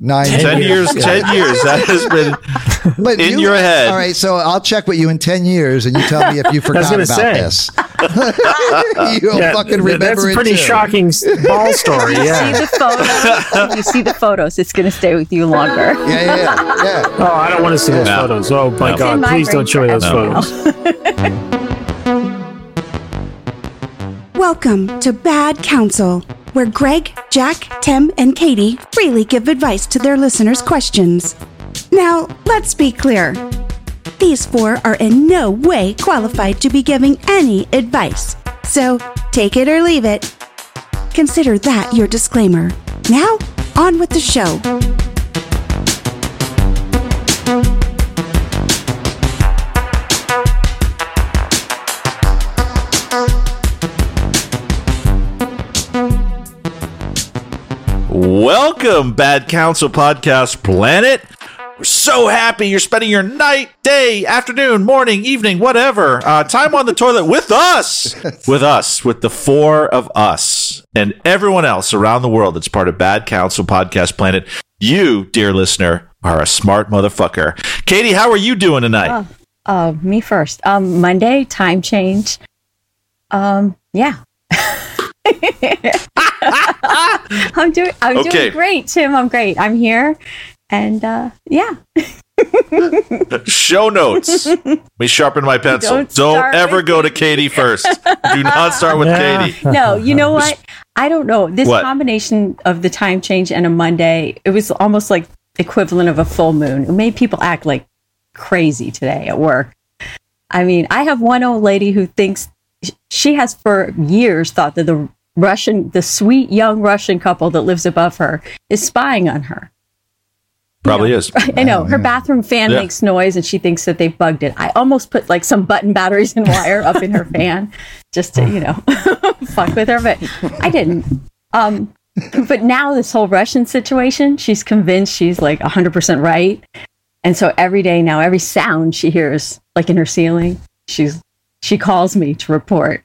Nine. Ten years, ten years. That has been But in you- your head. All right, so I'll check with you in ten years, and you tell me if you forgot about say. this. You'll Yeah, fucking th- remember That's a pretty too. shocking ball story. See Yeah. the photos. you see the photos. It's going to stay with you longer. Yeah, yeah, yeah. yeah. Oh, I don't want to see those No. photos. Oh my No. God! my Please don't show me those forever. photos. Welcome to Bad Counsel, where Greg, Jack, Tim, and Katie freely give advice to their listeners' questions. Now, let's be clear. These four are in no way qualified to be giving any advice, so take it or leave it. Consider that your disclaimer. Now, on with the show. Welcome, Bad Counsel Podcast Planet. We're so happy you're spending your night, day, afternoon, morning, evening, whatever, uh, time on the toilet with us. with us, with the four of us and everyone else around the world that's part of Bad Counsel Podcast Planet. You, dear listener, are a smart motherfucker. Katie, how are you doing tonight? Oh, uh, me first. Um, Monday, time change. Um, yeah. I'm doing. I'm Okay. doing great, Tim. I'm great. I'm here, and uh, yeah. Show notes. Let me sharpen my pencil. Don't Don't, ever go to Katie first. Do not start with Yeah. Katie. No, you know what? I don't know. This What? combination of the time change and a Monday, it was almost like equivalent of a full moon. It made people act like crazy today at work. I mean, I have one old lady who thinks she has for years thought that the Russian, the sweet young Russian couple that lives above her is spying on her. Probably is. I know her bathroom fan Yeah. makes noise and she thinks that they've bugged it. I almost put like some button batteries and wire up in her fan just to, you know, fuck with her, but I didn't. Um, but now this whole Russian situation, she's convinced she's like 100% right. And so every day now, every sound she hears, like in her ceiling, she's she calls me to report.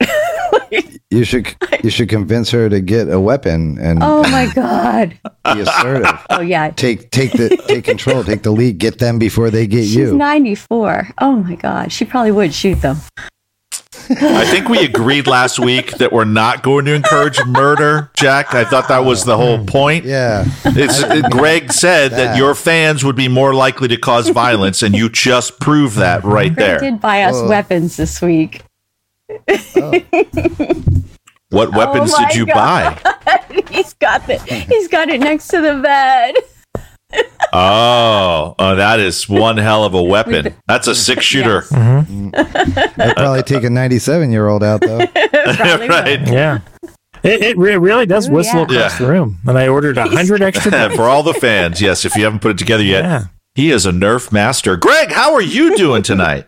You should you should convince her to get a weapon and, oh my god! and be assertive. Oh yeah, Take take the take control, take the lead, get them before they get she's you. 94. Oh my god, she probably would shoot them. I think we agreed last week that we're not going to encourage murder, Jack. I thought that was the whole point. yeah. It's, it- Greg said that that. your fans would be more likely to cause violence, and you just proved that right Greg there. did buy us Oh. weapons this week. Oh. What weapons Oh did you God. buy? he's got the he's got it next to the bed. Oh, oh, that is one hell of a weapon. That's a six shooter. Yes. Mm-hmm. They'll probably take a 97 year old out though. Probably will. right. Yeah. It, it re- really does Ooh, whistle yeah. across the room. And I ordered a hundred extra. For all the fans, yes, if you haven't put it together yet, Yeah. he is a Nerf master. Greg, how are you doing tonight?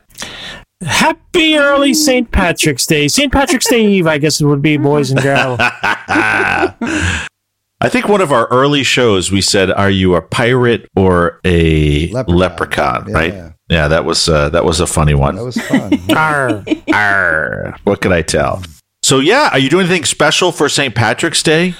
Happy early St. Patrick's Day. St. Patrick's Day Eve, I guess it would be, boys and girls. I think one of our early shows we said, "Are you a pirate or a leprechaun?" Leprechaun. right? Yeah. Yeah, that was uh, that was a funny one. That was fun. Arr. Arr, what could I tell? So yeah, are you doing anything special for St. Patrick's Day?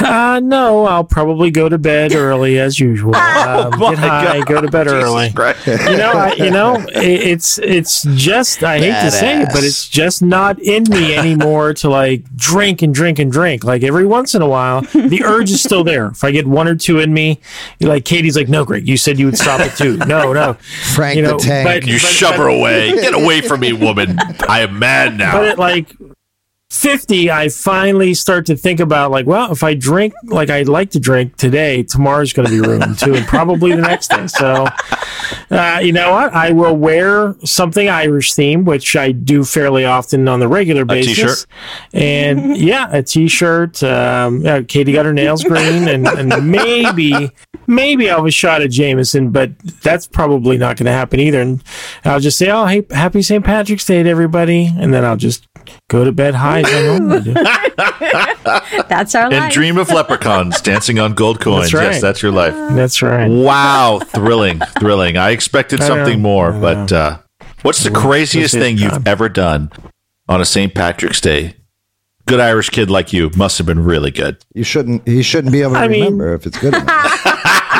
Uh, no, I'll probably go to bed early as usual. Um, my get high, God. go to bed Jesus early. Christ. You know, I, you know, it, it's it's just I hate to say it, but it's just not in me anymore to like drink and drink and drink. Like every once in a while, the urge is still there. If I get one or two in me, like Katie's like, no, Greg, you said you would stop at two. No, no, Frank You know, the Tank. but- You but- shove but- her away. Get away from me, woman. I am mad now. but at like 50 i finally start to think about like well if i drink like i like to drink today tomorrow's going to be ruined too and probably the next day. So uh, you know what? I will wear something irish themed which i do fairly often on the regular basis. and yeah a t-shirt um, yeah, katie got her nails green and, and maybe maybe i'll have a shot at jameson but that's probably not going to happen either. And i'll just say oh hey happy st patrick's day to everybody. And then i'll just go to bed high I normally do. That's our life and life. dream of leprechauns dancing on gold coins. That's right. Yes, that's your life. That's right. Wow, thrilling, thrilling. I expected I something know, more, I but uh, what's the craziest thing you've God. ever done on a St. Patrick's Day? Good Irish kid like you must have been really good. You shouldn't. He shouldn't be able to I mean- remember if it's good enough.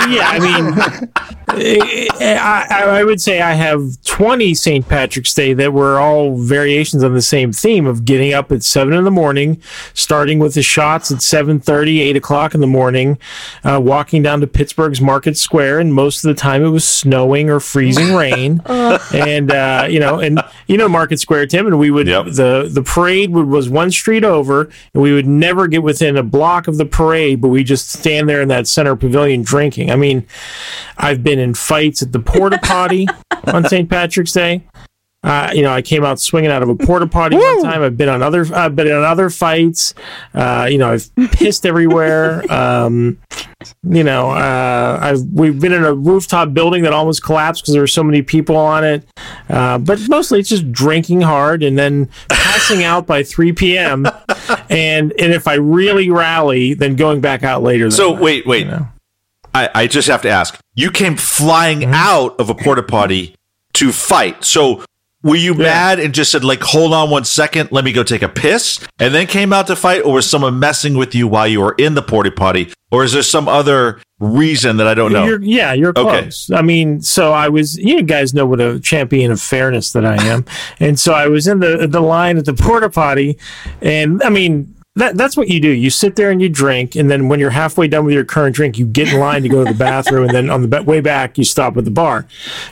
yeah, I mean, I, I, would say I have 20 St. Patrick's Day that were all variations on the same theme of getting up at 7 in the morning, starting with the shots at 7.30, 8 o'clock in the morning, uh, walking down to Pittsburgh's Market Square, and most of the time it was snowing or freezing rain. and, uh, you know, and you know Market Square, Tim, and we would, yep. the, the parade would, was one street over, and we would never get within a block of the parade, but we just stand there in that center pavilion drinking. I mean, I've been in fights at the porta potty on St. Patrick's Day. Uh, you know, I came out swinging out of a porta potty one time. I've been on other, I've been in other fights. Uh, you know, I've pissed everywhere. Um, you know, uh, I've we've been in a rooftop building that almost collapsed because there were so many people on it. Uh, but mostly, it's just drinking hard and then passing out by 3 p.m. and and if I really rally, then going back out later. So wait, wait. You know? I, I just have to ask. You came flying mm-hmm. out of a porta potty to fight. So were you yeah. mad and just said like, "Hold on one second, let me go take a piss," and then came out to fight, or was someone messing with you while you were in the porta potty, or is there some other reason that I don't know? You're, yeah, you're close. Okay. I mean, so I was. You guys know what a champion of fairness that I am, and so I was in the the line at the porta potty, and I mean that, that's what you do. You sit there and you drink, and then when you're halfway done with your current drink, you get in line to go to the bathroom, and then on the way back, you stop at the bar.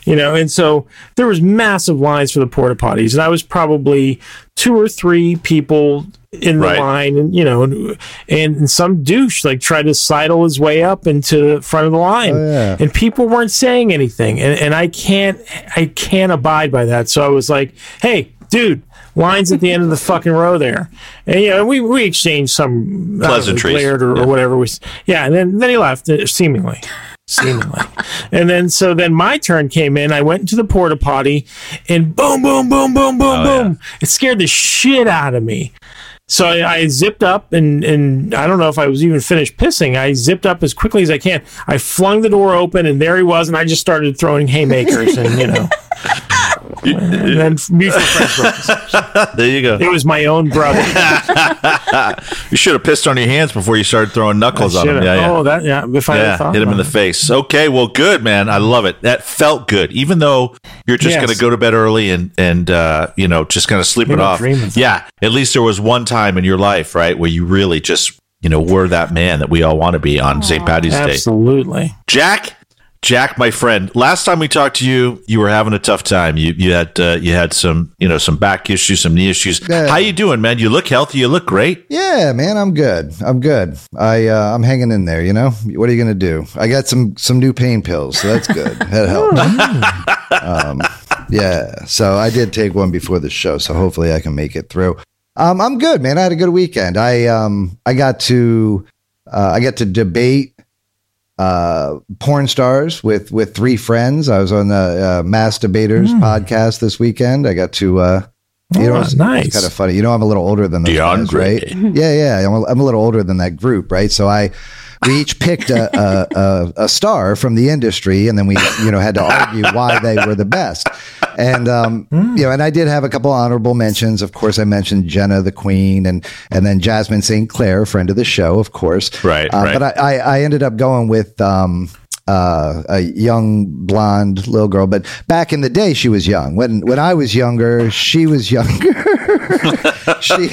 You know, and so there was massive lines for the porta potties, and I was probably two or three people in the right. line, and you know, and, and some douche like tried to sidle his way up into the front of the line, oh, yeah. and people weren't saying anything, and, and I can't, I can't abide by that. So I was like, hey, dude lines at the end of the fucking row there. And yeah, we we exchanged some pleasantries or, yeah. or, whatever. We, yeah, and then then he left uh, seemingly. Seemingly, and then so then my turn came in. I went into the porta potty, and boom, boom, boom, boom, boom, oh, boom. Yeah. It scared the shit out of me. So I, I, zipped up and, and I don't know if I was even finished pissing. I zipped up as quickly as I can. I flung the door open and there he was, and I just started throwing haymakers and you know. and then mutual friends There you go. It was my own brother. you should have pissed on your hands before you started throwing knuckles on him. Yeah, yeah. Oh, that yeah. If I yeah, hit him in the face. Okay, well, good man. I love it. That felt good. Even though you're just yes. going to go to bed early and and uh, you know just going to sleep it off. Yeah, at least there was one time in your life, right, where you really just you know were that man that we all want to be on St. Patty's Day. Absolutely, Jack. Jack, my friend, last time we talked to you, you were having a tough time. You you had uh, you had some you know some back issues, some knee issues. How you doing, man? You look healthy. You look great. Yeah, man, I'm good. I'm good. I uh, I'm hanging in there. You know, what are you gonna do? I got some some new pain pills, so that's good. that helps. um, yeah, so I did take one before the show, so hopefully I can make it through. Um, I'm good, man. I had a good weekend. I um I got to uh, I got to debate uh, porn stars with with three friends. I was on the uh, Mass Debaters mm. podcast this weekend. I got to. Uh, you oh, know, it's, nice. It's kind of funny. You know, I'm a little older than those guys, right? yeah, yeah. I'm a, I'm a little older than that group, right? So I, we each picked a, a, a, a, star from the industry, and then we, you know, had to argue why they were the best. And um, mm. you know, and I did have a couple honorable mentions. Of course, I mentioned Jenna the Queen, and and then Jasmine St. Clair, friend of the show, of course. Right. Uh, right. But I, I, I ended up going with. Um, uh, a young blonde little girl. But back in the day, she was young. When when I was younger, she was younger. she,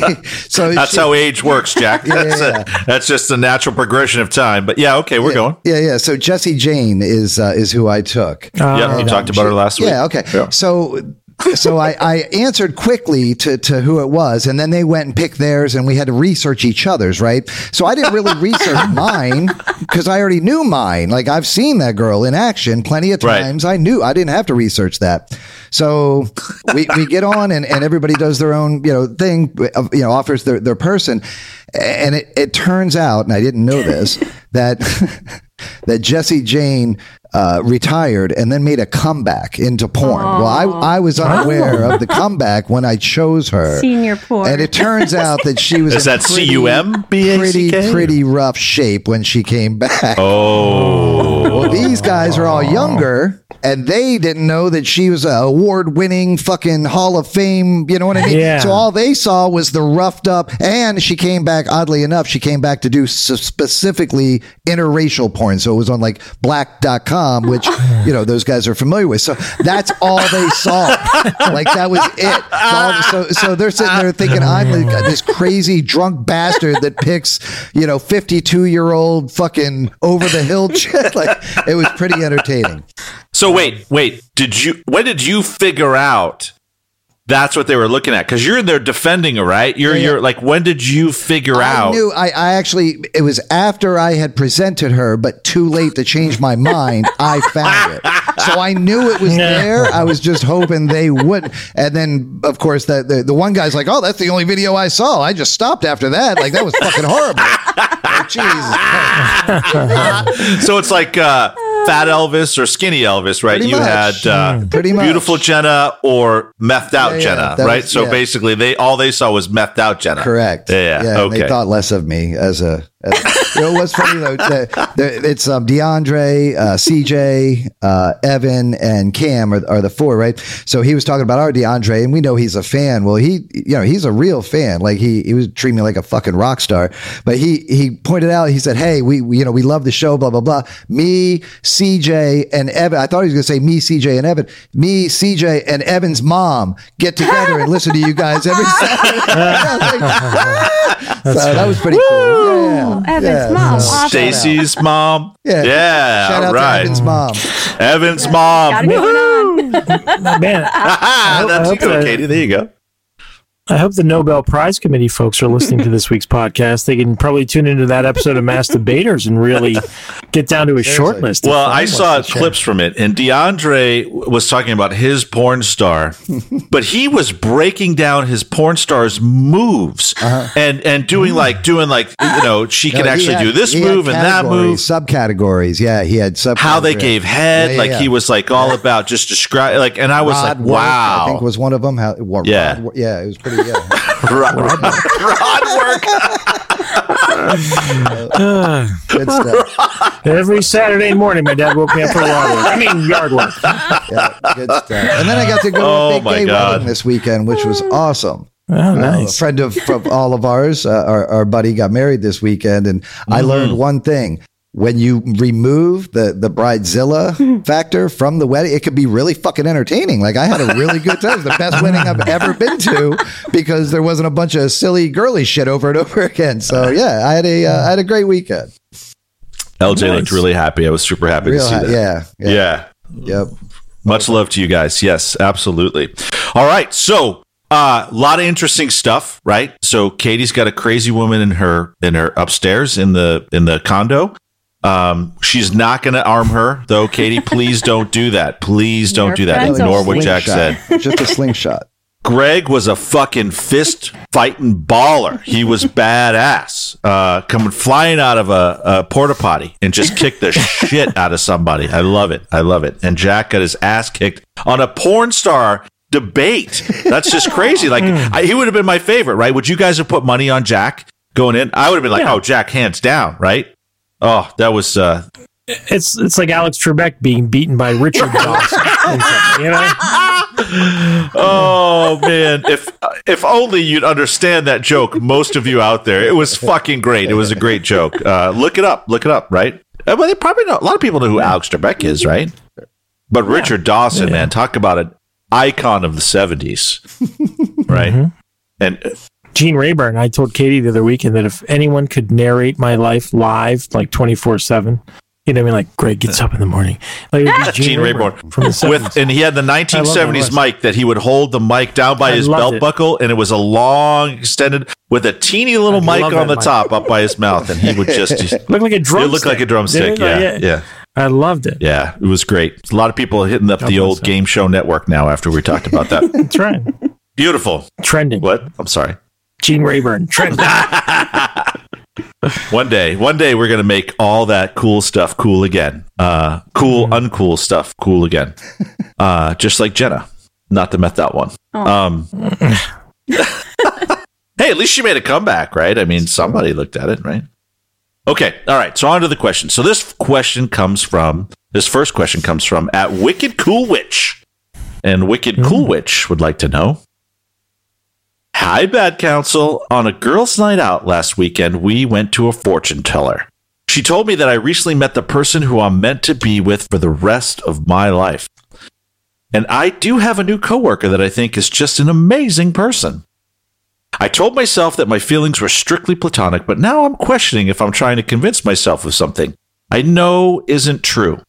so that's she, how age works, Jack. Yeah, that's, yeah. A, that's just a natural progression of time. But yeah, okay, we're yeah, going. Yeah, yeah. So Jesse Jane is uh, is who I took. Uh, yeah, you talked about she, her last week. Yeah, okay. So so I, I, answered quickly to, to who it was, and then they went and picked theirs, and we had to research each other's, right? So I didn't really research mine because I already knew mine. Like I've seen that girl in action plenty of times. Right. I knew I didn't have to research that. So we, we get on, and, and everybody does their own you know thing, you know, offers their, their person, and it, it turns out, and I didn't know this that that Jesse Jane uh, retired and then made a comeback into porn. Aww. Well, I, I was unaware of the comeback when I chose her. Senior porn. And it turns out that she was Is that C U M Pretty, pretty rough shape when she came back. Oh. Well, these guys are all younger, and they didn't know that she was an award-winning fucking Hall of Fame. You know what I mean? Yeah. So all they saw was the roughed up, and she came back. Oddly enough, she came back to do specifically interracial porn. So it was on like Black.com, which you know those guys are familiar with. So that's all they saw. like that was it. All- So so they're sitting there thinking I'm this crazy drunk bastard that picks you know 52 year old fucking over the hill shit. Like it was pretty entertaining. So wait, wait. Did you? When did you figure out that's what they were looking at? Because you're in there defending her, right? You're, Yeah, yeah. you're like, when did you figure out? I out? knew I, I actually it was after I had presented her, but too late to change my mind. I found it, so I knew it was there. I was just hoping they would. And then, of course, the, the the one guy's like, "Oh, that's the only video I saw. I just stopped after that. Like that was fucking horrible." Like, Jesus, so it's like uh, Fat Elvis or Skinny Elvis, right? Pretty you much. had uh, Pretty much. beautiful Jenna or methed out Yeah, yeah, Jenna, that right? was- so yeah. basically, they all they saw was methed out Jenna. correct. Yeah. okay. They thought less of me as a. As, you know, what's funny though? The, the, it's um, DeAndre, uh, CJ, uh, Evan, and Cam are, are the four, right? So he was talking about our DeAndre, and we know he's a fan. Well, he, you know, he's a real fan. Like he, he was treating me like a fucking rock star. But he, he pointed out, he said, "Hey, we, we you know, we love the show, blah blah blah. Me, CJ, and Evan. I thought he was going to say me, CJ, and Evan. Me, CJ, and Evan's mom get together and listen to you guys every Saturday." I was like, so that was pretty cool. Yeah, Evan's yeah. mom. So- Awesome. Stacy's mom. Yeah. Yeah. Shout out right. to Evan's mom. Evan's mom. Gotta be going. Man, that's hope good, Katie. There you go. I hope the Nobel Prize Committee folks are listening to this week's podcast. They can probably tune into that episode of Mass Debaters and really get down to a short list. Well, I saw clips from it, and DeAndre was talking about his porn star, but he was breaking down his porn star's moves and and doing like doing like you know she could Uh-huh. No, he actually had- do this move and that move. subcategories. Yeah, he had sub. How they gave head, Yeah, yeah, like yeah. he was like all about just describe like, and I was Rod like, work, wow, I think was one of them. How, wa- Yeah. Rod, yeah, it was pretty. Yeah. rod, rod work. Good stuff. Every Saturday morning, my dad woke me up for yard work. I mean, yard work. Yeah, good stuff. And then I got to go Oh, to a big my gay God. wedding this weekend, which was awesome. Oh, Uh, a nice. friend of, of all of ours, uh, our, our buddy got married this weekend, and I Mm-hmm. learned one thing. When you remove the the bridezilla factor from the wedding, it could be really fucking entertaining. Like I had a really good time. It was the best wedding I've ever been to because there wasn't a bunch of silly girly shit over and over again. So yeah, I had a uh, I had a great weekend. LJ Nice. looked really happy. I was super happy Real to see ha- that. yeah, yeah, yeah. yep. Much love to you guys. Yes, absolutely. All right. So, a lot of interesting stuff, right? So, Katie's got a crazy woman in her in her upstairs in the in the condo. Um, she's not going to arm her, though. Katie, please don't do that. Please don't Your do that. Ignore what Jack said. Just a slingshot. Greg was a fucking fist fighting baller. He was badass. Uh, coming flying out of a, a porta potty and just kicked the shit out of somebody. I love it. I love it. And Jack got his ass kicked on a porn star debate. That's just crazy. Like I, he would have been my favorite, right? Would you guys have put money on Jack going in? I would have been like, Yeah. oh, Jack, hands down, right? Oh, that was uh, It's it's like Alex Trebek being beaten by Richard Dawson. you know? Oh man, if if only you'd understand that joke, most of you out there. It was fucking great. It was a great joke. Uh, look it up. Look it up. Right? Uh, Well, they probably know. A lot of people know who Alex Trebek is, right? But Richard Dawson, man, talk about an icon of the seventies, right? And uh, Gene Rayburn. I told Katie the other weekend that if anyone could narrate my life live, like twenty four seven, you know what I mean? Like Greg gets up in the morning, like Gene, Gene Rayburn, Rayburn from the 70s. with, and he had the 1970s mic that he would hold the mic down by I his belt it. buckle, and it was a long, extended with a teeny little I mic on the mic. top up by his mouth, and he would just. just looked like a drumstick. it looked like a drumstick. Yeah, it? yeah. I loved it. Yeah, it was great. A lot of people hitting up the old game show network now after we talked about that. That's right. Beautiful. Trending. What? I'm sorry. Gene Rayburn. Trending. One day, one day we're gonna make all that cool stuff cool again. Uh, cool, Mm-hmm. uncool stuff cool again. Uh, just like Jenna, not the meth out one. Um, hey, at least she made a comeback, right? I mean, somebody looked at it, right? Okay. All right. So on to the question. So this question comes from this first question comes from at Wicked Cool Witch. And Wicked Cool Witch would like to know. Hi, Bad Counsel. On a girls' night out last weekend, we went to a fortune teller. She told me that I recently met the person who I'm meant to be with for the rest of my life. And I do have a new coworker that I think is just an amazing person. I told myself that my feelings were strictly platonic, but now I'm questioning if I'm trying to convince myself of something I know isn't true.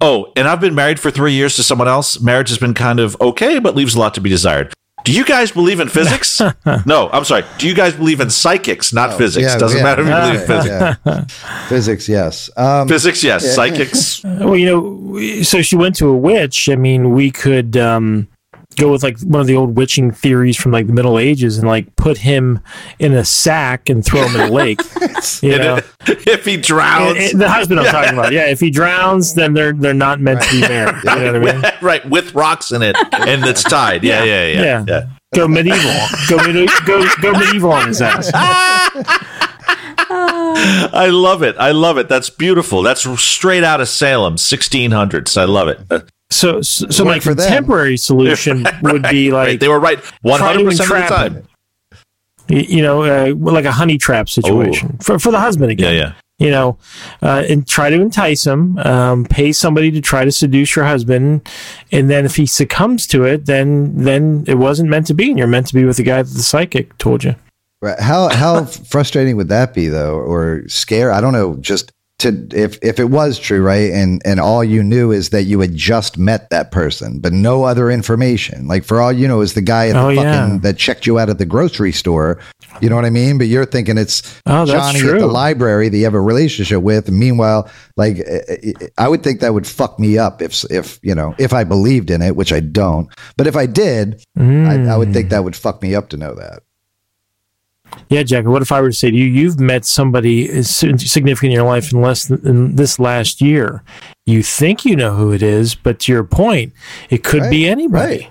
Oh, and I've been married for three years to someone else. Marriage has been kind of okay, but leaves a lot to be desired. Do you guys believe in physics? no, I'm sorry. Do you guys believe in psychics, not physics? yeah, Doesn't yeah, matter if you yeah, believe in physics. yeah. Physics, yes. Um, Physics, yes. Psychics. Well, you know, so she went to a witch. I mean, we could um, go with like one of the old witching theories from like the Middle Ages and like put him in a sack and throw him in a lake. You know, if he drowns. The husband I'm talking about. Yeah, if he drowns, then they're they're not meant to be married. You know what I mean? right, with rocks in it, and it's tied. Yeah, yeah, yeah. Yeah. yeah. Go medieval. Go medi- go go medieval on his ass. I love it. I love it. That's beautiful. That's straight out of Salem, 1600s. I love it. So so, so my them. contemporary solution would be right, like they were right 100% of the time. you know, uh, like a honey trap situation for for the husband Yeah, again. yeah. you know, uh, and try to entice him, um, pay somebody to try to seduce your husband, and then if he succumbs to it, then then it wasn't meant to be, and you're meant to be with the guy that the psychic told you. Right. How how frustrating would that be though, or scare? I don't know. Just to if if it was true, right, and and all you knew is that you had just met that person, but no other information. Like for all you know, is the guy at the Oh, fucking yeah. that checked you out at the grocery store. You know what I mean? But you're thinking it's Oh, Johnny at the library that you have a relationship with. And meanwhile, like eh, eh, I would think that would fuck me up if if you know if I believed in it, which I don't. But if I did, I, I would think that would fuck me up to know that. Yeah, Jack. What if I were to say to you, you've met somebody significant in your life in less than in this last year. You think you know who it is, but to your point, it could be anybody. right.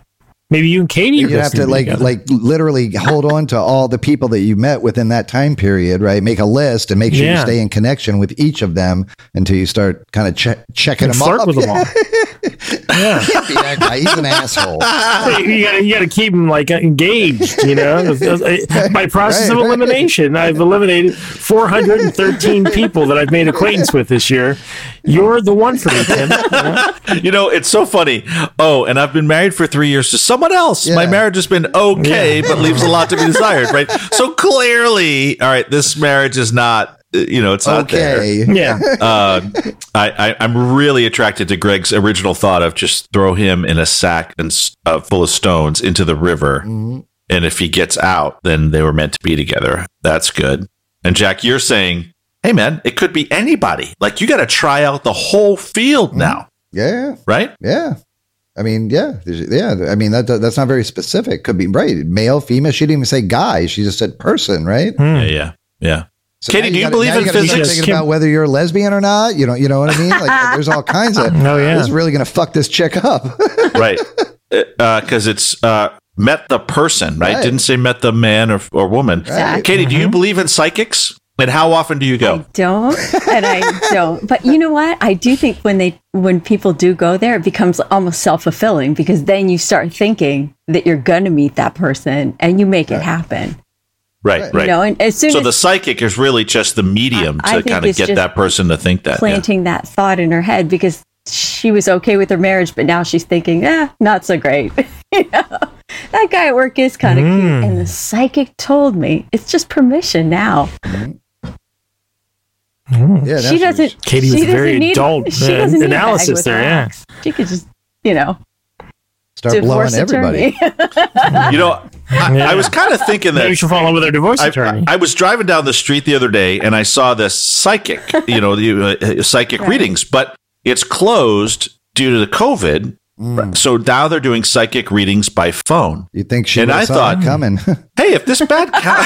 Maybe you and Katie. Are have to like together. like literally hold on to all the people that you met within that time period, right? Make a list and make sure you stay in connection with each of them until you start kind of che- checking And them flirt up. with them all. yeah. Can't be that guy. He's an asshole. you gotta you gotta keep him like engaged, you know. By process of Right, right. elimination, I've eliminated 413 people that I've made acquaintance with this year. You're the one for me, Tim. you know? You know, it's so funny. Oh, and I've been married for three years to someone else. My marriage has been okay, but leaves a lot to be desired, right? So clearly, all right, this marriage is not, you know, it's not there. Okay. Yeah, uh, I, I, I'm really attracted to Greg's original thought of just throw him in a sack and uh, full of stones into the river, and if he gets out, then they were meant to be together. That's good. And Jack, you're saying, hey man, it could be anybody. Like you got to try out the whole field now, Yeah. right? Yeah. I mean, yeah, yeah. I mean, that that's not very specific. Could be right, male, female. She didn't even say guy. She just said person, right? Hmm. Yeah, yeah, yeah. So Katie, now do you gotta- believe now in gotta start physics? Thinking Kim- about whether you're a lesbian or not. You know, you know what I mean? Like, there's all kinds of. Oh, yeah. This is really gonna fuck this chick up. right because it's uh, met the person right? Right. didn't say met the man or, or woman Exactly. katie do you believe in psychics and how often do you go I don't, and I don't. But you know what? I do think when they when people do go there, it becomes almost self fulfilling because then you start thinking that you're gonna meet that person, and you make it happen. Right right You know, and as soon so as the psychic is really just the medium I- I to think kind of get that person to think that yeah. planting that thought in her head because she was okay with her marriage, but now she's thinking, eh, not so great. you know, that guy at work is kind of cute, and the psychic told me it's just permission now. yeah, she doesn't. Katie was doesn't very need, adult, She uh, doesn't need analysis with there, yeah. She could just, you know, start blowing divorce everybody. you know I, Yeah. I was kind of thinking that maybe she'll fall in with her divorce I, attorney. I was driving down the street the other day and I saw this psychic, you know, the uh, psychic Right. readings, but it's closed due to the COVID. Mm. So now they're doing psychic readings by phone. You think she And I saw thought- it coming? Hey, if this bad coun-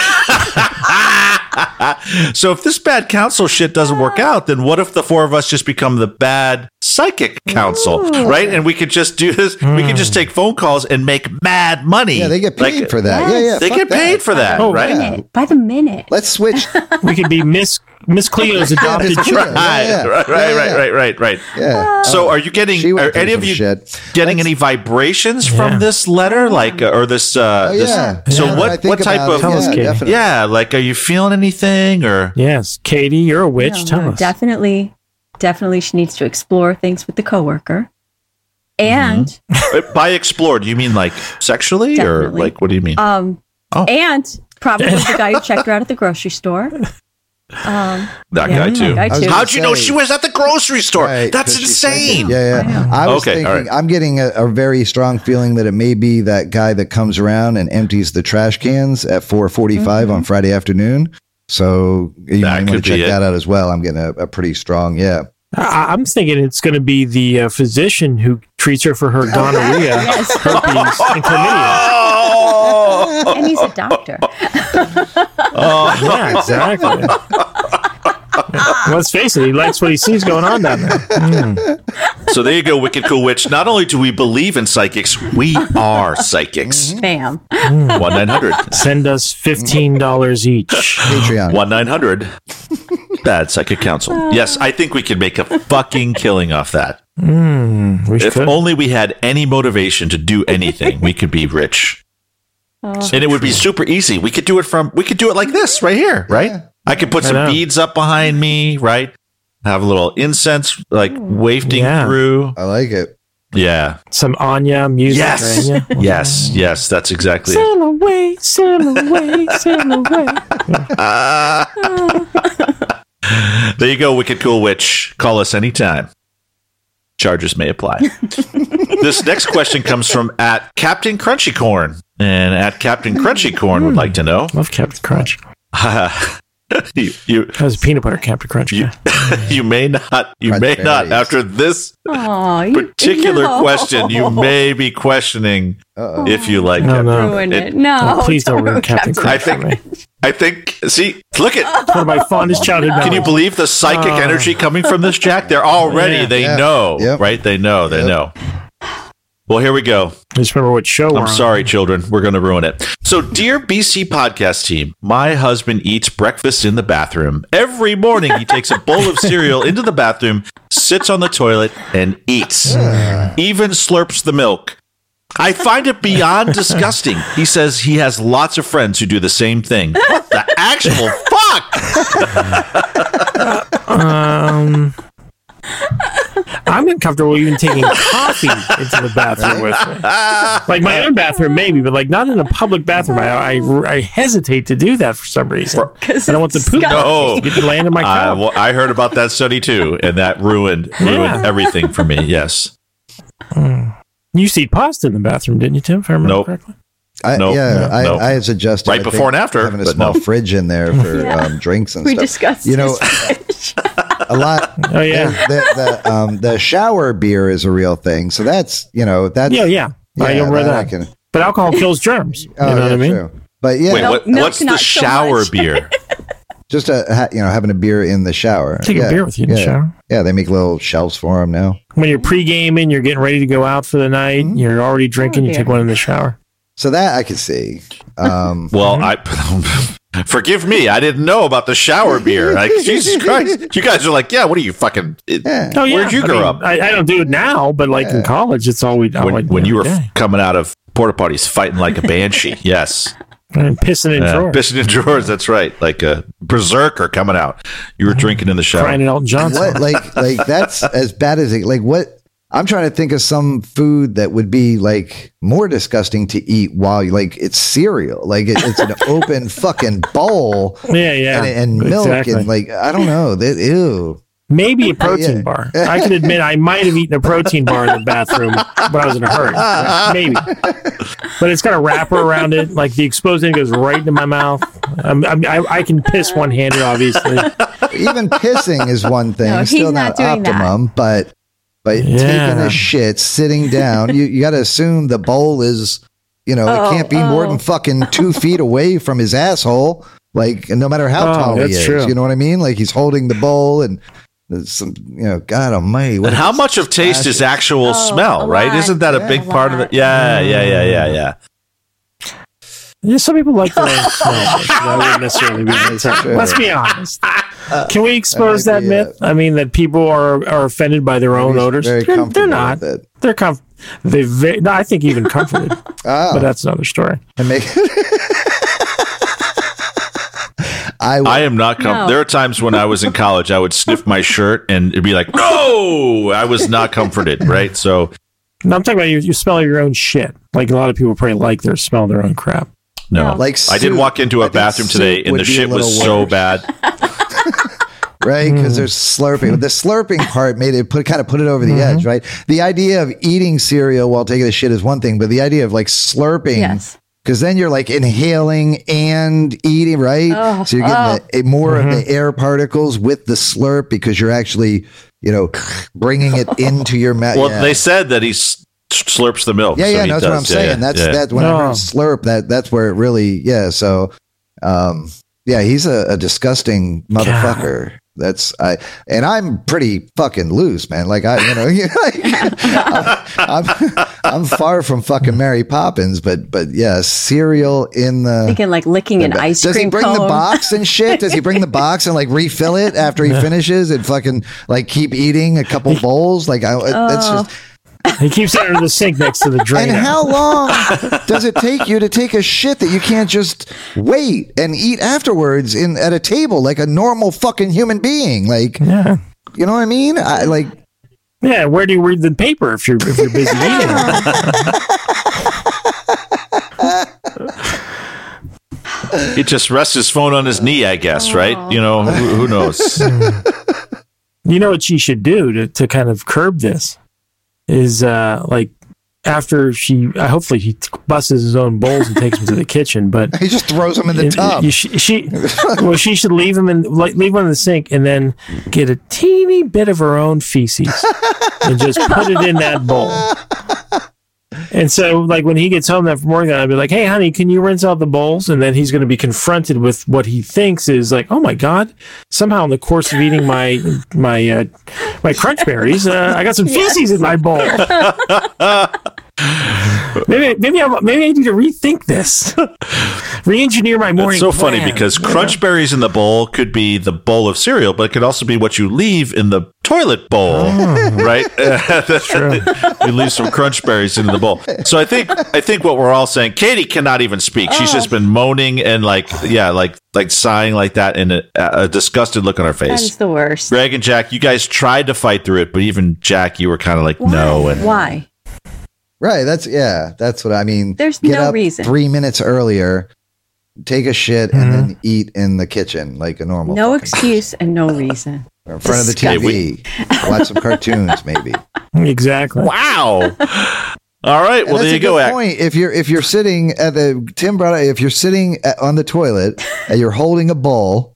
so if this bad counsel shit doesn't work out, then what if the four of us just become the bad psychic counsel, right? And we could just do this. We could just take phone calls and make mad money. yeah, they get paid Like, for that. Yeah, Yes. yeah. They fuck get that. paid for that, Oh, right? yeah. minute by the minute. Let's switch. we could be Miss Miss Cleo's adopted Miss Cleo. children. Right, yeah. right, Yeah, right, right, right, right, right. Yeah. So, are you getting? Are any of you shit. getting any vibrations Yeah. from this letter, like, uh, or this? Uh, Oh, this yeah. So, Yeah, what? What type of? Tell us, yeah, Katie. Yeah, like, are you feeling anything, or? Yes, Katie, you're a witch. No, Tell no, us. Definitely, definitely, she needs to explore things with the coworker, and Uh, By explore, do you mean like sexually, or like what do you mean? um, Oh. and probably the guy who checked her out at the grocery store. Um, that yeah, guy that too. guy too. How'd you know she was at the grocery store? Right, That's 'cause she said insane. Yeah, yeah. I, I was okay, thinking, right. I'm getting a, a very strong feeling that it may be that guy that comes around and empties the trash cans at 4:45 on Friday afternoon. So you That might want could to check it. that out as well. I'm getting a, a pretty strong, yeah. I, I'm thinking it's going to be the uh, physician who treats her for her gonorrhea, herpes, and chlamydia. And he's a doctor. oh, Yeah, exactly. Let's face it, he likes what he sees going on down there. so there you go, Wicked Cool Witch. Not only do we believe in psychics, we are psychics. Bam. One nine hundred. Send us $15 each. Patreon. One nine hundred. Bad Psychic Counsel. Yes, I think we could make a fucking killing off that. Mm, If should. only we had any motivation to do anything, we could be rich. Oh. and it would be super easy. We could do it from we could do it like this right here, right? Yeah. I could put I some know. beads up behind me, right? Have a little incense like hmm. wafting Yeah. through. I like it. Yeah. Some Enya music. Yes. Enya. Yes, yes, that's exactly it. Sail away, sail away, sail away. There you go, Wicked Cool Witch. Call us anytime. Charges may apply. this next question comes from at Captain Crunchy Corn. And at Captain Crunchy Corn would like to know. Hmm. Love Captain Crunch. you, you That was peanut butter Captain Crunch. you, you may not you Crunch may not after this you particular no. question you may be questioning Uh-oh. if you like No, Captain no. ruin It- it. No, please don't ruin Captain I Crunch for me. think I think see look at It's one of my fondest childhood can you believe the psychic Oh. energy coming from this Jack they're already Yeah. they Yeah. know Yep. right they know they Yep. know well here we go Just remember what show we're I'm on. sorry, children. We're going to ruin it. So, dear BC podcast team, my husband eats breakfast in the bathroom. Every morning, he takes a bowl of cereal into the bathroom, sits on the toilet, and eats. Even slurps the milk. I find it beyond disgusting. He says he has lots of friends who do the same thing. What the actual fuck? Um, I'm uncomfortable even taking coffee into the bathroom with me. Like my own bathroom, maybe, but like not in a public bathroom. I, I, I hesitate to do that for some reason. I don't want the poop No. to land in my I, cup. well, I heard about that study too, and that ruined ruined Yeah. everything for me. Yes. You used to eat pasta in the bathroom, didn't you, Tim? If I remember Nope. correctly. I, Nope. yeah, I, Nope. I had suggested Right I before and after, having a small no. fridge in there for Yeah. um, drinks and stuff. We stuff. discussed You know, a lot. Oh yeah, the the, um, the shower beer is a real thing. So that's you know that's yeah, yeah. I yeah, remember that I can- But alcohol kills germs. You oh, know yeah, what I mean? true. But yeah, Wait, what, what's the not so shower beer? Just a ha- you know having a beer in the shower. Take yeah, a beer with you in the shower. Yeah, they make little shelves for them now. When you're pre-gaming, you're getting ready to go out for the night. Mm-hmm. You're already drinking. you take one in the shower. So that I could see. Um, Well, I forgive me. I didn't know about the shower beer. Like Jesus Christ, you guys are like, yeah. What are you fucking? It, yeah. Oh yeah. Where'd you I grow mean, up? I, I don't do it now, but like in college, it's all we. when do when you were every day. coming out of porta potties, fighting like a banshee. yes, and pissing in yeah. drawers, pissing in drawers. That's right, like a berserker coming out. You were drinking in the shower. crying at Elton John. what like like that's as bad as it. Like what? I'm trying to think of some food that would be like more disgusting to eat while you like it's cereal. Like it, it's an open fucking bowl Yeah, yeah, and, and milk exactly. and like I don't know. That ew. Maybe a protein Yeah. bar. I can admit I might have eaten a protein bar in the bathroom, but I was in a hurry. Maybe, but it's got a wrapper around it. Like the exposed end goes right into my mouth. I'm, I'm, I, I can piss one handed, obviously. Even pissing is one thing. No, he's still not not, doing that. optimum, but but taking a shit, sitting down, you, you got to assume the bowl is, you know, Oh, it can't be more oh. than oh. fucking two feet away from his asshole. Like, no matter how Oh, tall he is, true. you know what I mean? Like he's holding the bowl and there's some, you know, God Almighty. What And how much of taste is actual Oh, smell, right? lot. Isn't that a big a part of it? Yeah, yeah, yeah, yeah, mm. yeah. Yeah, some people like their own smell. but I wouldn't necessarily be. That's. Let's be honest. Can we expose that Yeah. Uh, myth? I mean, that people are are offended by their own odors. They're, they're not. with it. They're comf- They ve- no, I think even comforted, Oh, but that's another story. and make I, I am not com- No. There are times when I was in college, I would sniff my shirt and it'd be like, no, I was not comforted, right? So, No, I'm talking about you. You smell your own shit. Like a lot of people probably like their smell their own crap. no. No. Like I did soup. walk into I a think bathroom today and the shit was little so bad. right? Because Hmm. there's slurping. The slurping part made it put kind of put it over the Mm-hmm. edge, right? The idea of eating cereal while taking a shit is one thing, but the idea of like slurping, Yes. Because then you're like inhaling and eating, right? Oh, so you're getting the, more Mm-hmm. of the air particles with the slurp because you're actually, you know, bringing it into your mouth. Well, yeah. they said that he slurps the milk. yeah, so yeah, he that's what. I'm saying. yeah, that's yeah. that's when I Oh. heard slurp. That that's where it really, yeah. So, um, yeah, he's a, a disgusting motherfucker. That's I, and I'm pretty fucking loose, man. Like I, you know, I'm, I'm, I'm far from fucking Mary Poppins, but but yeah, cereal in the. Thinking like licking an ice cream. Does he cream bring cone. the box and shit? Does he bring the box and like refill it after he finishes and fucking like keep eating a couple bowls? Like I, that's Oh. just He keeps it under the sink next to the drain. and how long does it take you to take a shit that you can't just wait and eat afterwards in at a table like a normal fucking human being? Like, yeah. you know what I mean? I like Yeah, where do you read the paper if you're if you're busy eating? He just rests his phone on his knee, I guess, right? You know, who, who knows? You know what she should do to, to kind of curb this is uh like after she uh, hopefully he busts his own bowls and takes them to the kitchen, but he just throws them in the tub. she, she well she should leave them in like leave one in the sink and then get a teeny bit of her own feces and just put it in that bowl. And so, like when he gets home that from work, I'd be like, "Hey, honey, can you rinse out the bowls?" And then he's going to be confronted with what he thinks is like, "Oh my god! Somehow, in the course of eating my my uh, my crunch berries, uh, I got some feces in my bowl." maybe maybe I maybe I need to rethink this, re-engineer my morning. It's so funny plan. because crunch berries in the bowl could be the bowl of cereal, but it could also be what you leave in the toilet bowl, oh. right? That's right. You leave some crunch berries into the bowl. So I think I think what we're all saying, Katie cannot even speak. She's just oh. been moaning and like yeah, like like sighing like that, and a, a disgusted look on her face. is the worst. Greg and Jack, you guys tried to fight through it, but even Jack, you were kind of like no, and Why? Right. That's yeah. That's what I mean. There's Get no up reason. Three minutes earlier, take a shit, and then mm-hmm. eat in the kitchen like a normal. No fucking- excuse and no reason. or in front of the Disgusting. TV. Watch some cartoons, maybe. exactly. wow. All right, And well that's there a you go. good Point. If you're if you're sitting at the Tim brought if you're sitting at, on the toilet and you're holding a bowl,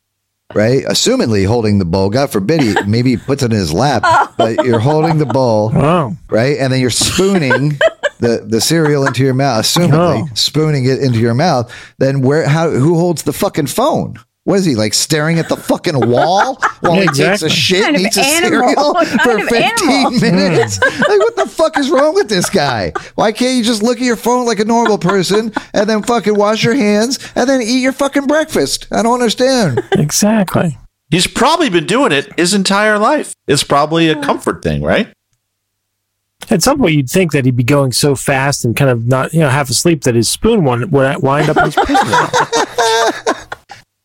right? Assumedly holding the bowl. God forbid he maybe he puts it in his lap, oh. but you're holding the bowl, Oh, right? And then you're spooning the the cereal into your mouth, assumedly Oh. spooning it into your mouth. Then where? How? Who holds the fucking phone? What is he like staring at the fucking wall while Yeah, he takes a shit Kind and of eats a animal. cereal Kind for of 15 animal. minutes? like, what the fuck is wrong with this guy? Why can't you just look at your phone like a normal person and then fucking wash your hands and then eat your fucking breakfast? I don't understand. exactly. He's probably been doing it his entire life. It's probably a comfort thing, right? At some point, you'd think that he'd be going so fast and kind of not, you know, half asleep that his spoon would would wind up in his prison.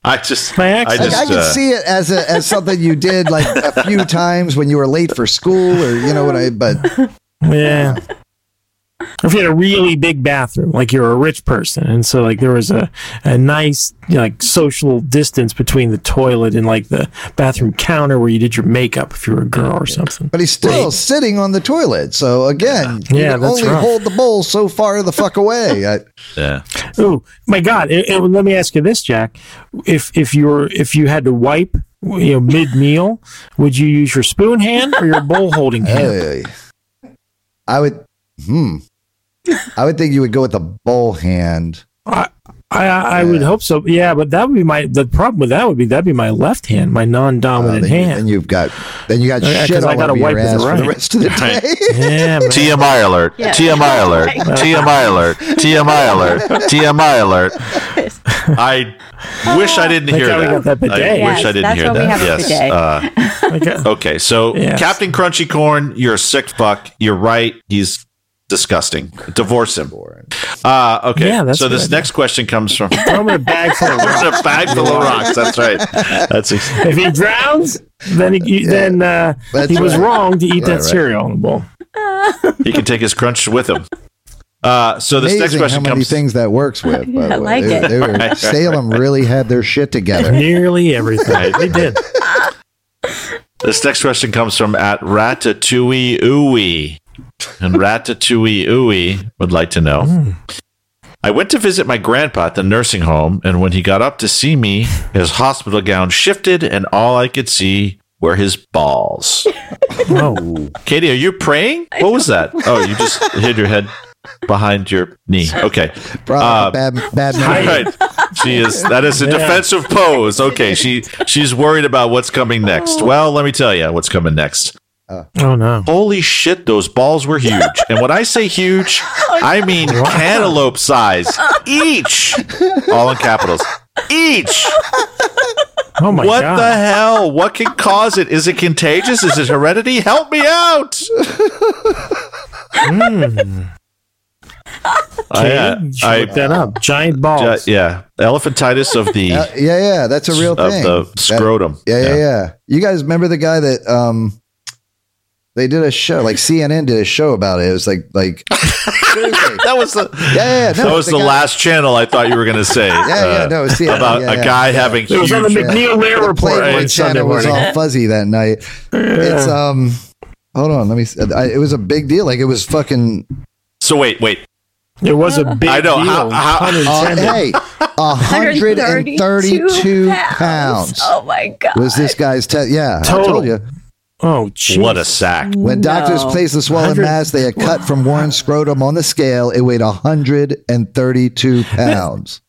I just, By I accident. Like, just, I could uh, see it as a, as something you did like a few times when you were late for school or you know what I but Yeah. Or if you had a really big bathroom, like you're a rich person, and so like there was a, a nice like social distance between the toilet and like the bathroom counter where you did your makeup if you were a girl or something. but he's still sitting on the toilet. So again, you Yeah, can that's only rough. hold the bowl so far the fuck away. I, yeah. Oh my God! It- it- let me ask you this, Jack: if if you were if you had to wipe, you know, mid meal, would you use your spoon hand or your bowl holding hand? Hey. I would, hmm. I would think you would go with the bowl hand. I, I I would hope so. Yeah, but that would be my the problem with that would be that'd be my left hand, my Uh, non-dominant then, you, hand. then you've got, then you got Yeah, 'cause shit I all gotta over your wipe with the ass for the rest of the Right. day. yeah. TMI alert. Yeah. TMI alert. TMI alert. TMI alert. TMI alert. I wish I didn't hear that. that. I Yes, wish I didn't hear that. yes. Uh, Okay. okay, so Yes. Captain Crunchy Corn, you're a sick fuck. You're right. He's disgusting. Divorce him. Uh, okay. Yeah, so this idea. next question comes from Throw him in a bag full of rocks. a bag full of rocks. That's right. That's ex- If he drowns, then he, then uh, That's he was wrong to eat Yeah, that right. cereal in the bowl. he can take his crunch with him. Uh, so this next Amazing how question many things. things that works with. by the I like They- it. they were- Salem really had their shit together. Nearly everything. They did. This next question comes from at Ratatouille Ooey. And Ratatouille Ooey would like to know. I went to visit my grandpa at the nursing home, and when he got up to see me, his hospital gown shifted, and all I could see were his balls. Oh, Katie, are you praying? What was that? Oh, you just hid your head behind your knee. Okay. Probably Uh, bad, bad right. She is that is a Yeah. defensive pose. Okay, she she's worried about what's coming next. Well, let me tell you what's coming next. Oh no. Holy shit, those balls were huge. And when I say huge, I mean cantaloupe size. Each. All in capitals. Each. Oh my god. what god. the hell? What can cause it? Is it contagious? Is it heredity? Help me out. I, Okay, uh, I- look that up. Giant balls. uh, yeah, elephantitis of the Uh, yeah, yeah, that's a real thing. of the That- scrotum. yeah, yeah, yeah. You guys remember the guy that um they did a show like CNN did a show about it. It was like like. That was the Yeah, yeah, yeah. No, that was the guy- last channel I thought you were going to say. Yeah, yeah, no, it's CNN, about yeah, a guy yeah. having It was on the huge. MacNeil Lehrer the report Playboy on Sunday channel was morning. all fuzzy that night. It's um hold on, let me s- I, it was a big deal. Like it was fucking So wait, wait. It was a big I know, deal. how- how- pun uh, hey, 132 pounds Oh my god. was this guy's te- yeah, I told you. Oh, jeez. What a sack! When doctors No. placed the swollen 100 mass they had cut from Warren's scrotum on the scale, it weighed 132 pounds.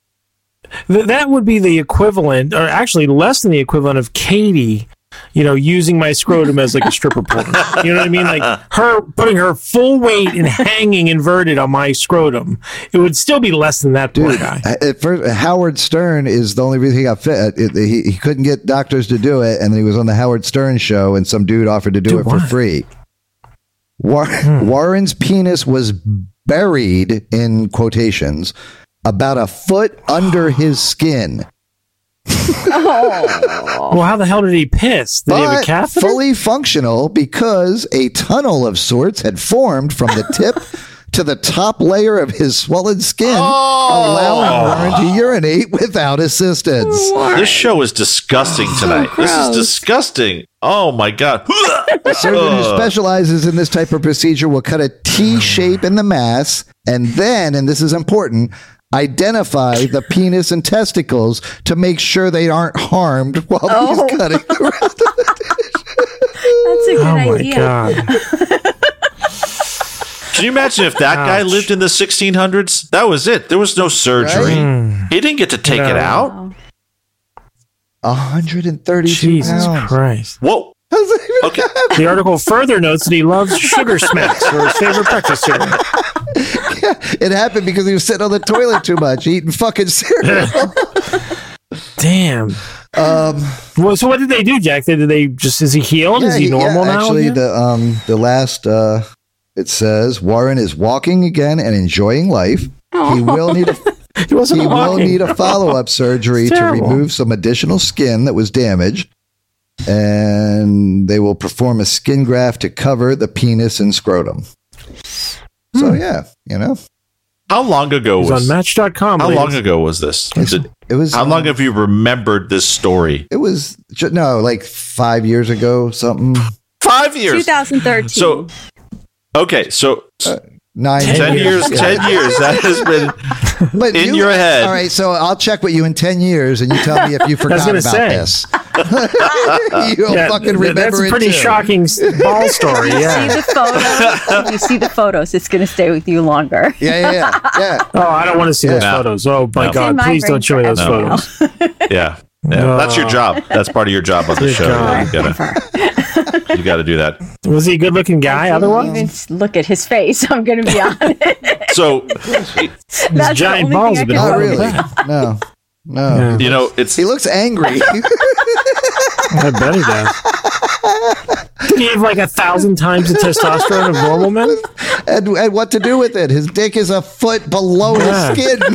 Th- that would be the equivalent, or actually less than the equivalent of Katie, you know, using my scrotum as like a stripper pole. You know what I mean? Like her putting her full weight and hanging inverted on my scrotum. It would still be less than that poor Dude, guy. at first, Howard Stern is the only reason he got fit. It, he, he couldn't get doctors to do it, and then he was on the Howard Stern show, and some dude offered to do Dude, it for why? free. War- Hmm. Warren's penis was buried in quotations about a foot under his skin, Well, how the hell did he piss? Did he have a but catheter? fully functional because a tunnel of sorts had formed from the tip. To the top layer of his swollen skin, oh. allowing Warren to urinate without assistance. This show is disgusting oh, tonight. This is disgusting. Oh my god! A surgeon who specializes in this type of procedure will cut a T shape in the mass and then, and this is important, identify the penis and testicles to make sure they aren't harmed while Oh. he's cutting. The rest of the dish. That's a good Oh my idea. god! Can you imagine if that guy lived in the 1600s? That was it. There was no surgery. Hmm. He didn't get to take it out. 132 Jesus pounds. Christ! Whoa. Okay. The article further notes that he loves sugar smacks for his favorite breakfast cereal. Yeah, It happened because he was sitting on the toilet too much, eating fucking cereal. Damn. Um, Well, so what did they do, Jack? Did they just is he healed? is yeah, he yeah, normal now? Actually, the um the last uh, it says Warren is walking again and enjoying life. He will need a he wasn't he will need a follow up surgery to remove some additional skin that was damaged. And they will perform a skin graft to cover the penis and scrotum. So, Hmm. yeah, you know, How long ago He's on was? Match.com. How ladies. long ago was this? Did- it was, how long have you remembered this story? it was, no, like five years ago, something, Five years. 2013. So, okay, so nine, ten years. ago. Ten years. That has been. But in your head. All right, so I'll check with you in 10 years and you tell me if you forgot about say. this. You'll Yeah, fucking remember that's a pretty too. shocking ball story. see Yeah. the photos. if you see the photos, it's going to stay with you longer. Yeah, yeah, yeah. yeah. Oh, I don't want to see those photos. Oh my No. God! my Please don't show me those forever. photos. Yeah. Yeah, that's your job. That's part of your job on the show. God. You gotta, you gotta do that. Was he a good-looking guy? Otherwise, Even look at his face. I'm going to be honest. So, That's giant balls have been can Not really. back. No. No. Yeah. You know, it's He looks angry. I bet he does. Did he have like a thousand times the testosterone of normal men? and, and what to do with it? His dick is a foot below Yeah. his skin.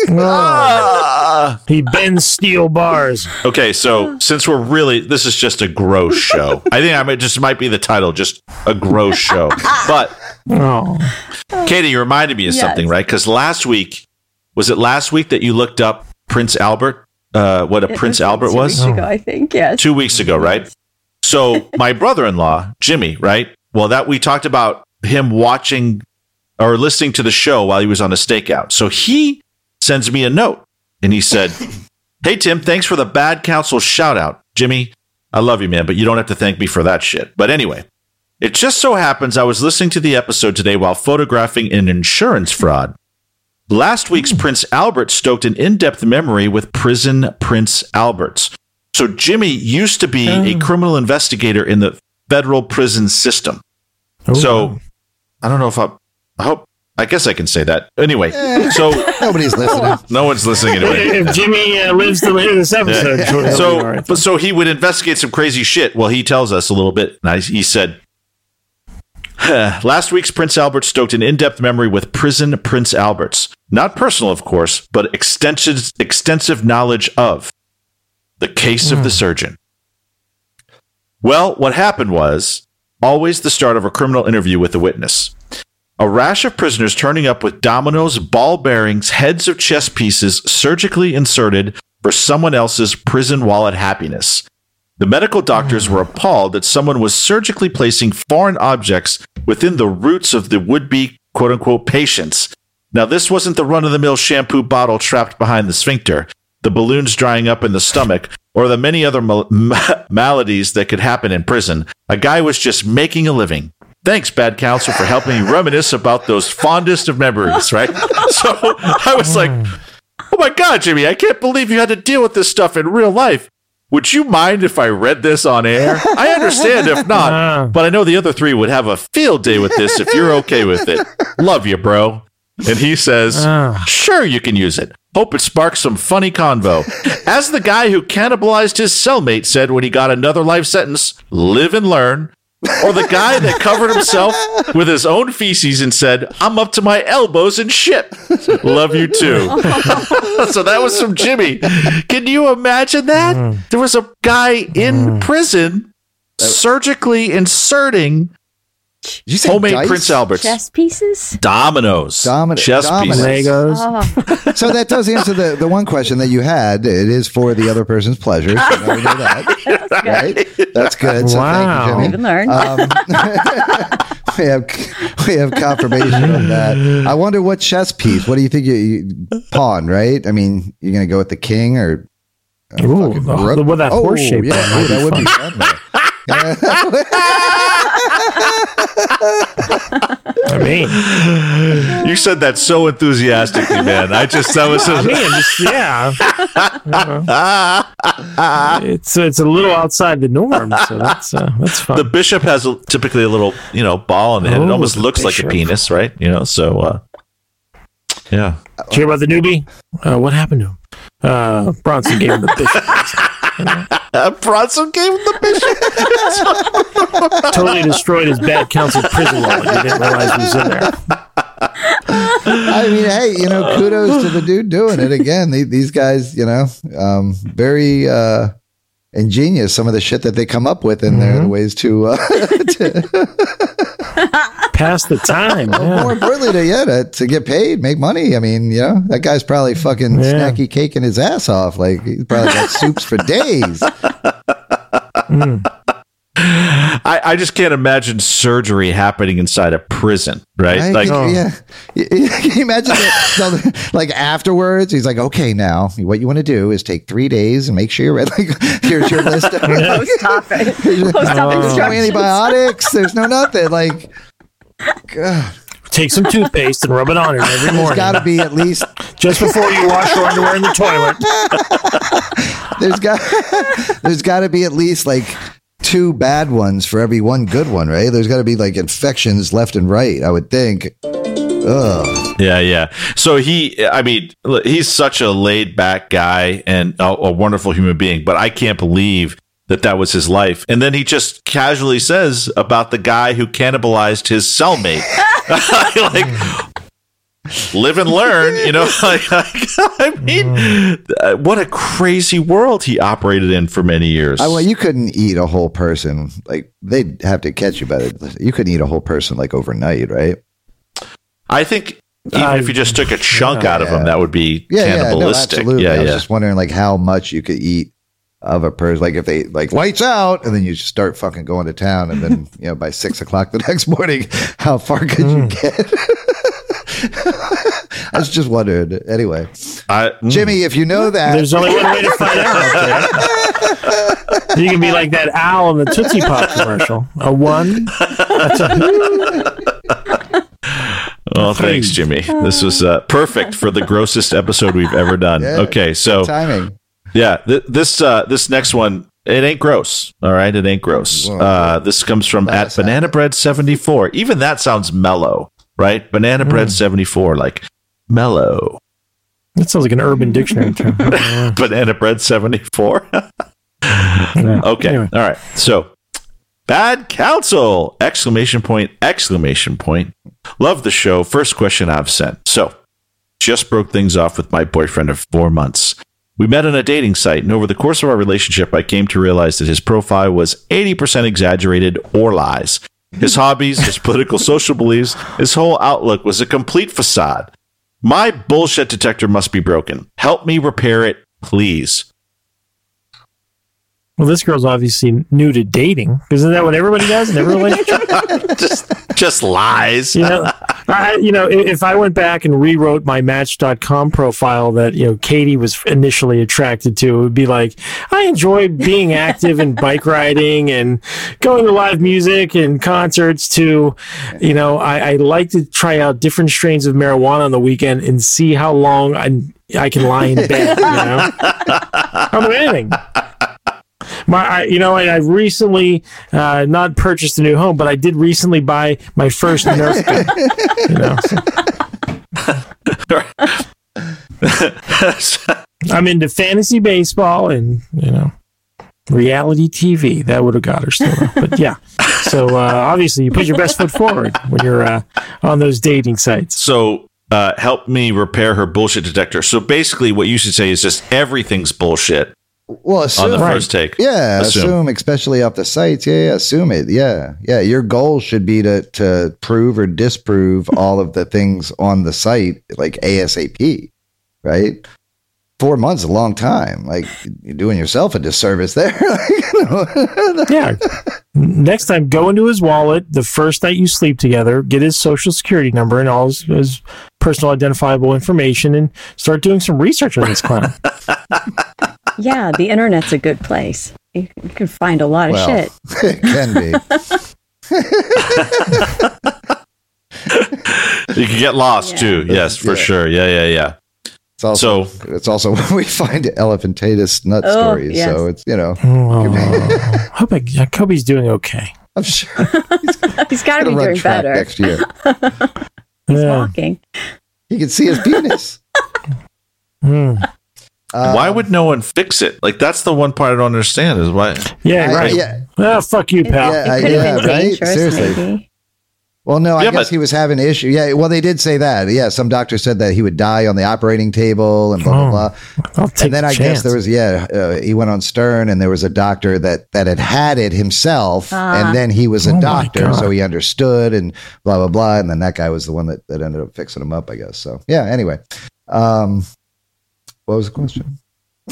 Ah. He bends steel bars. okay. So since we're really, this is just a gross show. I think I might just might be the title, just a gross show. But Oh, Katie, you reminded me of Yes. something, right? Because last week was it last week that you looked up Prince Albert? Uh, what a It Prince was Albert two was? weeks ago, I think. Yes. two weeks ago, right? So my brother-in-law, Jimmy, right? Well, that we talked about him watching or listening to the show while he was on a stakeout. So he sends me a note and he said, Hey Tim, thanks for the bad counsel shout out. Jimmy, I love you, man, but you don't have to thank me for that shit. But anyway, it just so happens I was listening to the episode today while photographing an insurance fraud. Last week's hmm. Prince Albert stoked an in depth memory with prison Prince Alberts. So Jimmy used to be a oh. criminal investigator in the federal prison system. Oh, so I don't know if I, I hope, I guess I can say that. Anyway, so Nobody's listening. no one's listening anyway. if Jimmy uh, lives to hear this episode, sure, he'll be all So, right. but so he would investigate some crazy shit. Well, he tells us a little bit. And I, he said, Last week's Prince Albert stoked an in depth memory with prison Prince Alberts. Not personal, of course, but extensive, extensive knowledge of the case of the surgeon. Well, what happened was always the start of a criminal interview with a witness. A rash of prisoners turning up with dominoes, ball bearings, heads of chess pieces surgically inserted for someone else's prison wallet happiness. The medical doctors were appalled that someone was surgically placing foreign objects within the roots of the would be quote unquote patients. Now, this wasn't the run of the mill shampoo bottle trapped behind the sphincter, the balloons drying up in the stomach, or the many other mal- maladies that could happen in prison. A guy was just making a living. Thanks, bad counsel, for helping me reminisce about those fondest of memories, right? So I was like, oh my God, Jimmy, I can't believe you had to deal with this stuff in real life. Would you mind if I read this on air? I understand if not, but I know the other three would have a field day with this if you're okay with it. Love you, bro. And he says, Ah. Sure, you can use it. Hope it sparks some funny convo. As the guy who cannibalized his cellmate said when he got another life sentence, live and learn. Or the guy that covered himself with his own feces and said, I'm up to my elbows in shit. Love you too. so that was from Jimmy. Can you imagine that? Mm. There was a guy in mm. prison surgically inserting Did you say homemade dice? Prince Alberts. Chess pieces. Dominoes. Domin- chess dominoes. pieces. Legos. Oh, So that does answer the, the one question that you had. It is for the other person's pleasure. So now we know that. right? That's good. So Wow. thank live you, and Jimmy. learn. Um, we have we have confirmation of that. I wonder what chess piece. What do you think you, you pawn? Right? I mean, you're gonna go with the king or Ooh, fucking the- with that Oh, horse shape. Yeah, that would be fun. I mean, You said that so enthusiastically, man. I just that was I mean, just, yeah. it's it's a little outside the norm, so that's uh, that's fun. the bishop has a, typically a little you know ball in the head. It Oh, almost looks like a penis, right? You know, so uh, yeah. Did you hear about the newbie? Uh, what happened to him? Uh, Bronson gave him the bishop. Bronson gave him the bishop. totally destroyed his bad counsel prison wallet. He didn't realize he was in there. I mean, hey, you know, kudos to the dude doing it again. They, these guys, you know, um, very uh, ingenious. Some of the shit that they come up with in there, the ways to, uh, to Past the time. yeah. more importantly, to yeah, to, to get paid, make money. I mean, you know, that guy's probably fucking Yeah. snacky caking his ass off. Like he's probably got soups for days. Hmm. I, I just can't imagine surgery happening inside a prison, right? I like, can- yeah. Can you imagine that? So, like afterwards, he's like, okay, now what you want to do is take three days and make sure you're ready. Like, here's your list of post-op, post-op no antibiotics. There's no nothing. Like, God, Take some toothpaste and rub it on it every there's morning. got to be at least. Just before you wash your underwear in the toilet. There's got. There's got to be at least like two bad ones for every one good one, right? There's got to be like infections left and right. I would think. Ugh. Yeah, yeah. So he, I mean, he's such a laid back guy and a, a wonderful human being, but I can't believe that that was his life. And then he just casually says about the guy who cannibalized his cellmate. like, live and learn, you know? like, like, I mean, uh, what a crazy world he operated in for many years. I, well, you couldn't eat a whole person. Like they'd have to catch you by the. You couldn't eat a whole person like overnight, right? I think even I- if you just took a chunk out of Yeah. him, that would be Yeah, yeah, no, cannibalistic. absolutely. yeah, I was yeah. just wondering like how much you could eat of a person. Like if they like lights out, and then you just start fucking going to town, and then you know by six o'clock the next morning, how far could Hmm. you get? I was just wondering. Anyway, I, mm. Jimmy, if you know that, There's only one way to find out. you can be like that owl in the Tootsie Pop commercial. A one. That's a, Oh, thanks, Jimmy. This was uh, perfect for the grossest episode we've ever done. Yeah, okay, so timing. yeah, th- this uh, this next one, it ain't gross. All right, it ain't gross. Uh, this comes from at Banana Bread seventy four. Even that sounds mellow, right? Banana Bread mm. seventy four, like mellow. that sounds like an urban dictionary term. Banana Bread seventy four. Okay. Anyway. All right. So, bad counsel! Exclamation point! Exclamation point! Love the show. First question I've sent. So, just broke things off with my boyfriend of four months. We met on a dating site, and over the course of our relationship, I came to realize that his profile was 80% exaggerated or lies. His hobbies, his political social beliefs, his whole outlook was a complete facade. My bullshit detector must be broken. Help me repair it, please. Well, this girl's obviously new to dating. Isn't that what everybody does in every relationship? just just lies. You know, I, you know, if I went back and rewrote my Match.com profile that you know Katie was initially attracted to, it would be like, I enjoy being active and bike riding and going to live music and concerts. To, you know, I, I like to try out different strains of marijuana on the weekend and see how long I I can lie in bed. You know, I'm do anything. My, I, you know, I, I recently uh, not purchased a new home, but I did recently buy my first Nerf gun. You know, I'm into fantasy baseball and you know reality TV. That would have got her still, but yeah. So uh, obviously, you put your best foot forward when you're uh, on those dating sites. so uh, help me repair her bullshit detector. So basically, what you should say is just everything's bullshit Well, on assume, the Right. first take. yeah, Assume. assume. especially off the sites. Yeah, yeah, assume it. Yeah, yeah. Your goal should be to to prove or disprove all of the things on the site, like ASAP, right? Four months a long time. Like you're doing yourself a disservice there. Yeah. Next time, go into his wallet the first night you sleep together, get his social security number and all his, his personal identifiable information, and start doing some research on this clown. Yeah, the internet's a good place. You you can find a lot of Well, shit. it can be. You can get lost Yeah. too. Yes, for Yeah. sure. Yeah, yeah, yeah. It's also So it's also when we find elephantitis nut Oh, stories. yes. So it's you know Oh, hope I, I hope he's doing okay. I'm sure He's got to be run doing track better. next year. He's Yeah. walking. You can see his penis. Hmm. Uh, why would no one fix it? Like that's the one part I don't understand is why. Yeah, I- right. yeah. Oh, fuck you, pal. Yeah, I- It could have been right? Seriously. maybe. Well, no, I Yeah, guess but- he was having issue. Yeah, well, they did say that. Yeah, some doctor said that he would die on the operating table and blah blah Oh, blah. I'll take And then the I chance. guess there was yeah, uh, he went on Stern, and there was a doctor that that had had it himself, Ah. and then he was a Oh doctor, so he understood and blah blah blah. And then that guy was the one that that ended up fixing him up, I guess. So yeah. Anyway, um, what was the question?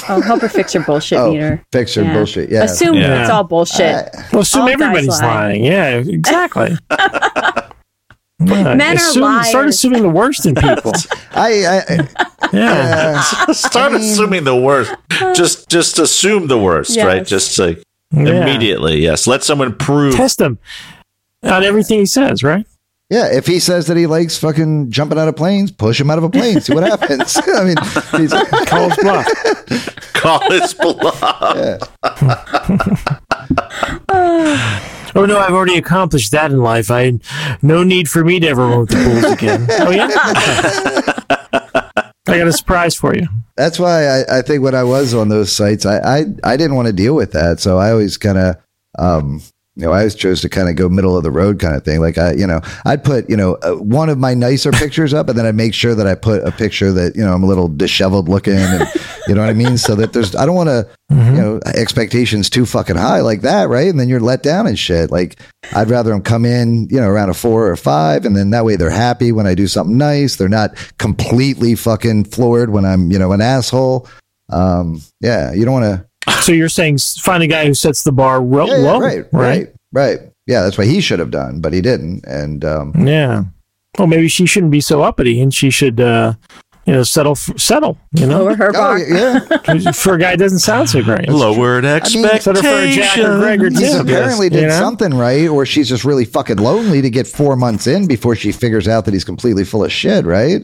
Oh, help her fix her bullshit Oh, meter. Fix your Yeah. bullshit. Yeah. Assume Yeah. it's all bullshit. Well, assume All everybody's lie. lying. Yeah, exactly. Yeah, Men are assume, Start assuming the worst in people. I, I Yeah. uh, Start I mean- assuming the worst. Just just assume the worst, Yes. right? Just like Yeah. immediately. Yes. Let someone prove. Test him on everything he says, right? Yeah, if he says that he likes fucking jumping out of planes, push him out of a plane, see what happens. I mean, he's, like, Call his bluff. Call his bluff. Oh no, I've already accomplished that in life. I no need for me to ever roam the pools again. Oh yeah. I got a surprise for you. That's why I, I think when I was on those sites, I, I, I didn't want to deal with that. So I always kind of, um, you know, I always chose to kind of go middle of the road kind of thing. Like I, you know, I'd put, you know, uh, one of my nicer pictures up and then I'd make sure that I put a picture that, you know, I'm a little disheveled looking and, you know what I mean? So that there's, I don't want to, you know, expectations too fucking high like that. Right. And then you're let down and shit. Like I'd rather them come in, you know, around a four or a five. And then that way they're happy when I do something nice. They're not completely fucking floored when I'm, you know, an asshole. Um, yeah. You don't want to, So you're saying find a guy who sets the bar real yeah, yeah, low, right, right, right. Yeah, that's what he should have done, but he didn't. And um, Yeah. Well, maybe she shouldn't be so uppity, and she should, uh, you know, settle, f- settle. You know, Lower her oh yeah, for a guy who doesn't sound so great. Lowered Settle for a Jack or Greg or expectations. he Tim. apparently You did know? something right, or she's just really fucking lonely to get four months in before she figures out that he's completely full of shit. Right?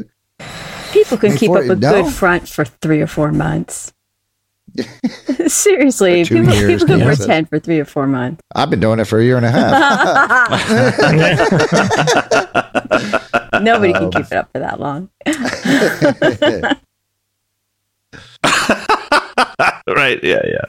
People can keep up a no. good front for three or four months. Seriously, people, years, people can yeah. pretend for three or four months. I've been doing it for a year and a half. Nobody Um, can keep it up for that long. right. Yeah. Yeah.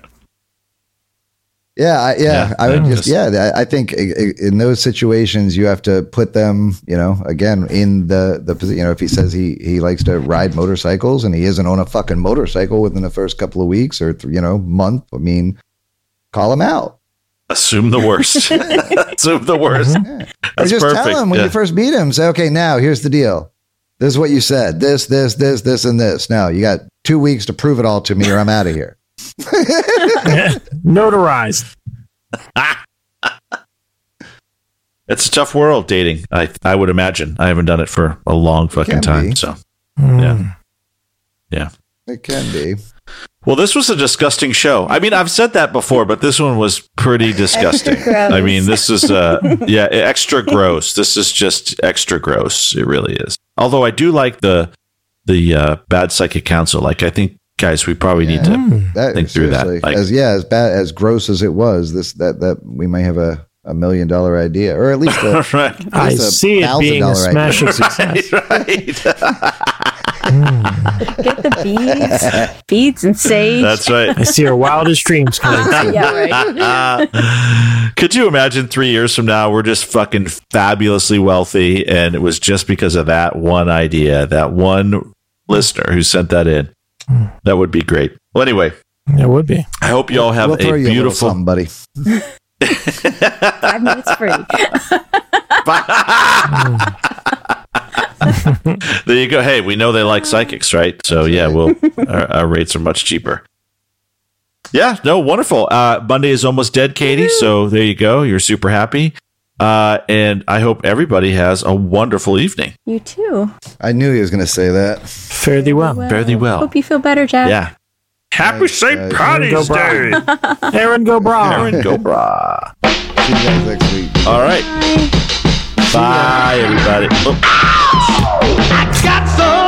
Yeah, I, yeah, Yeah, I would yeah, just, yeah, I I think i- i- in those situations you have to put them, you know, again in the the posi- you know, if he says he he likes to ride motorcycles and he isn't on a fucking motorcycle within the first couple of weeks or th- you know month, I mean, call him out. Assume the worst. Assume the worst. Or just perfect. tell him when yeah. you first meet him, say, okay, now here's the deal. This is what you said. This, this, this, this, and this. Now you got two weeks to prove it all to me, or I'm out of here. Notarized. It's a tough world dating. I I would imagine. I haven't done it for a long fucking time. be. So Mm. yeah, yeah. It can be. Well, this was a disgusting show. I mean, I've said that before, but this one was pretty disgusting. I mean, this is uh yeah, extra gross. This is just extra gross. It really is. Although I do like the the uh, bad psychic counsel. Like, I think guys, we probably need to. Mm. That, Think through that, like- as yeah, as bad as gross as it was, this that that we may have a, a million dollar idea, or at least a, right, I It's a see it being a $1,000 smashing idea. success. right. Get the beads, beads and sage. That's right. I see our wildest dreams coming true. yeah, right. Could you imagine three years from now, we're just fucking fabulously wealthy, and it was just because of that one idea, that one listener who sent that in? That would be great. Well, anyway, It would be. I hope you all have we'll throw a you a little beautiful. something, buddy. Five minutes free. there you go. Hey, we know they like psychics, right? So yeah, we'll our, our rates are much cheaper. Yeah, no, wonderful. Uh, Monday is almost dead, Katie. So there you go. You're super happy, uh, and I hope everybody has a wonderful evening. You too. I knew he was going to say that. Fare thee well. Fare thee well. Hope you feel better, Jack. Yeah. Happy Thanks, St. guys. Patty's Go Day. Erin, go bragh. Erin, go bragh. See you guys next week. All right. Bye. Bye, everybody. Oh. I got some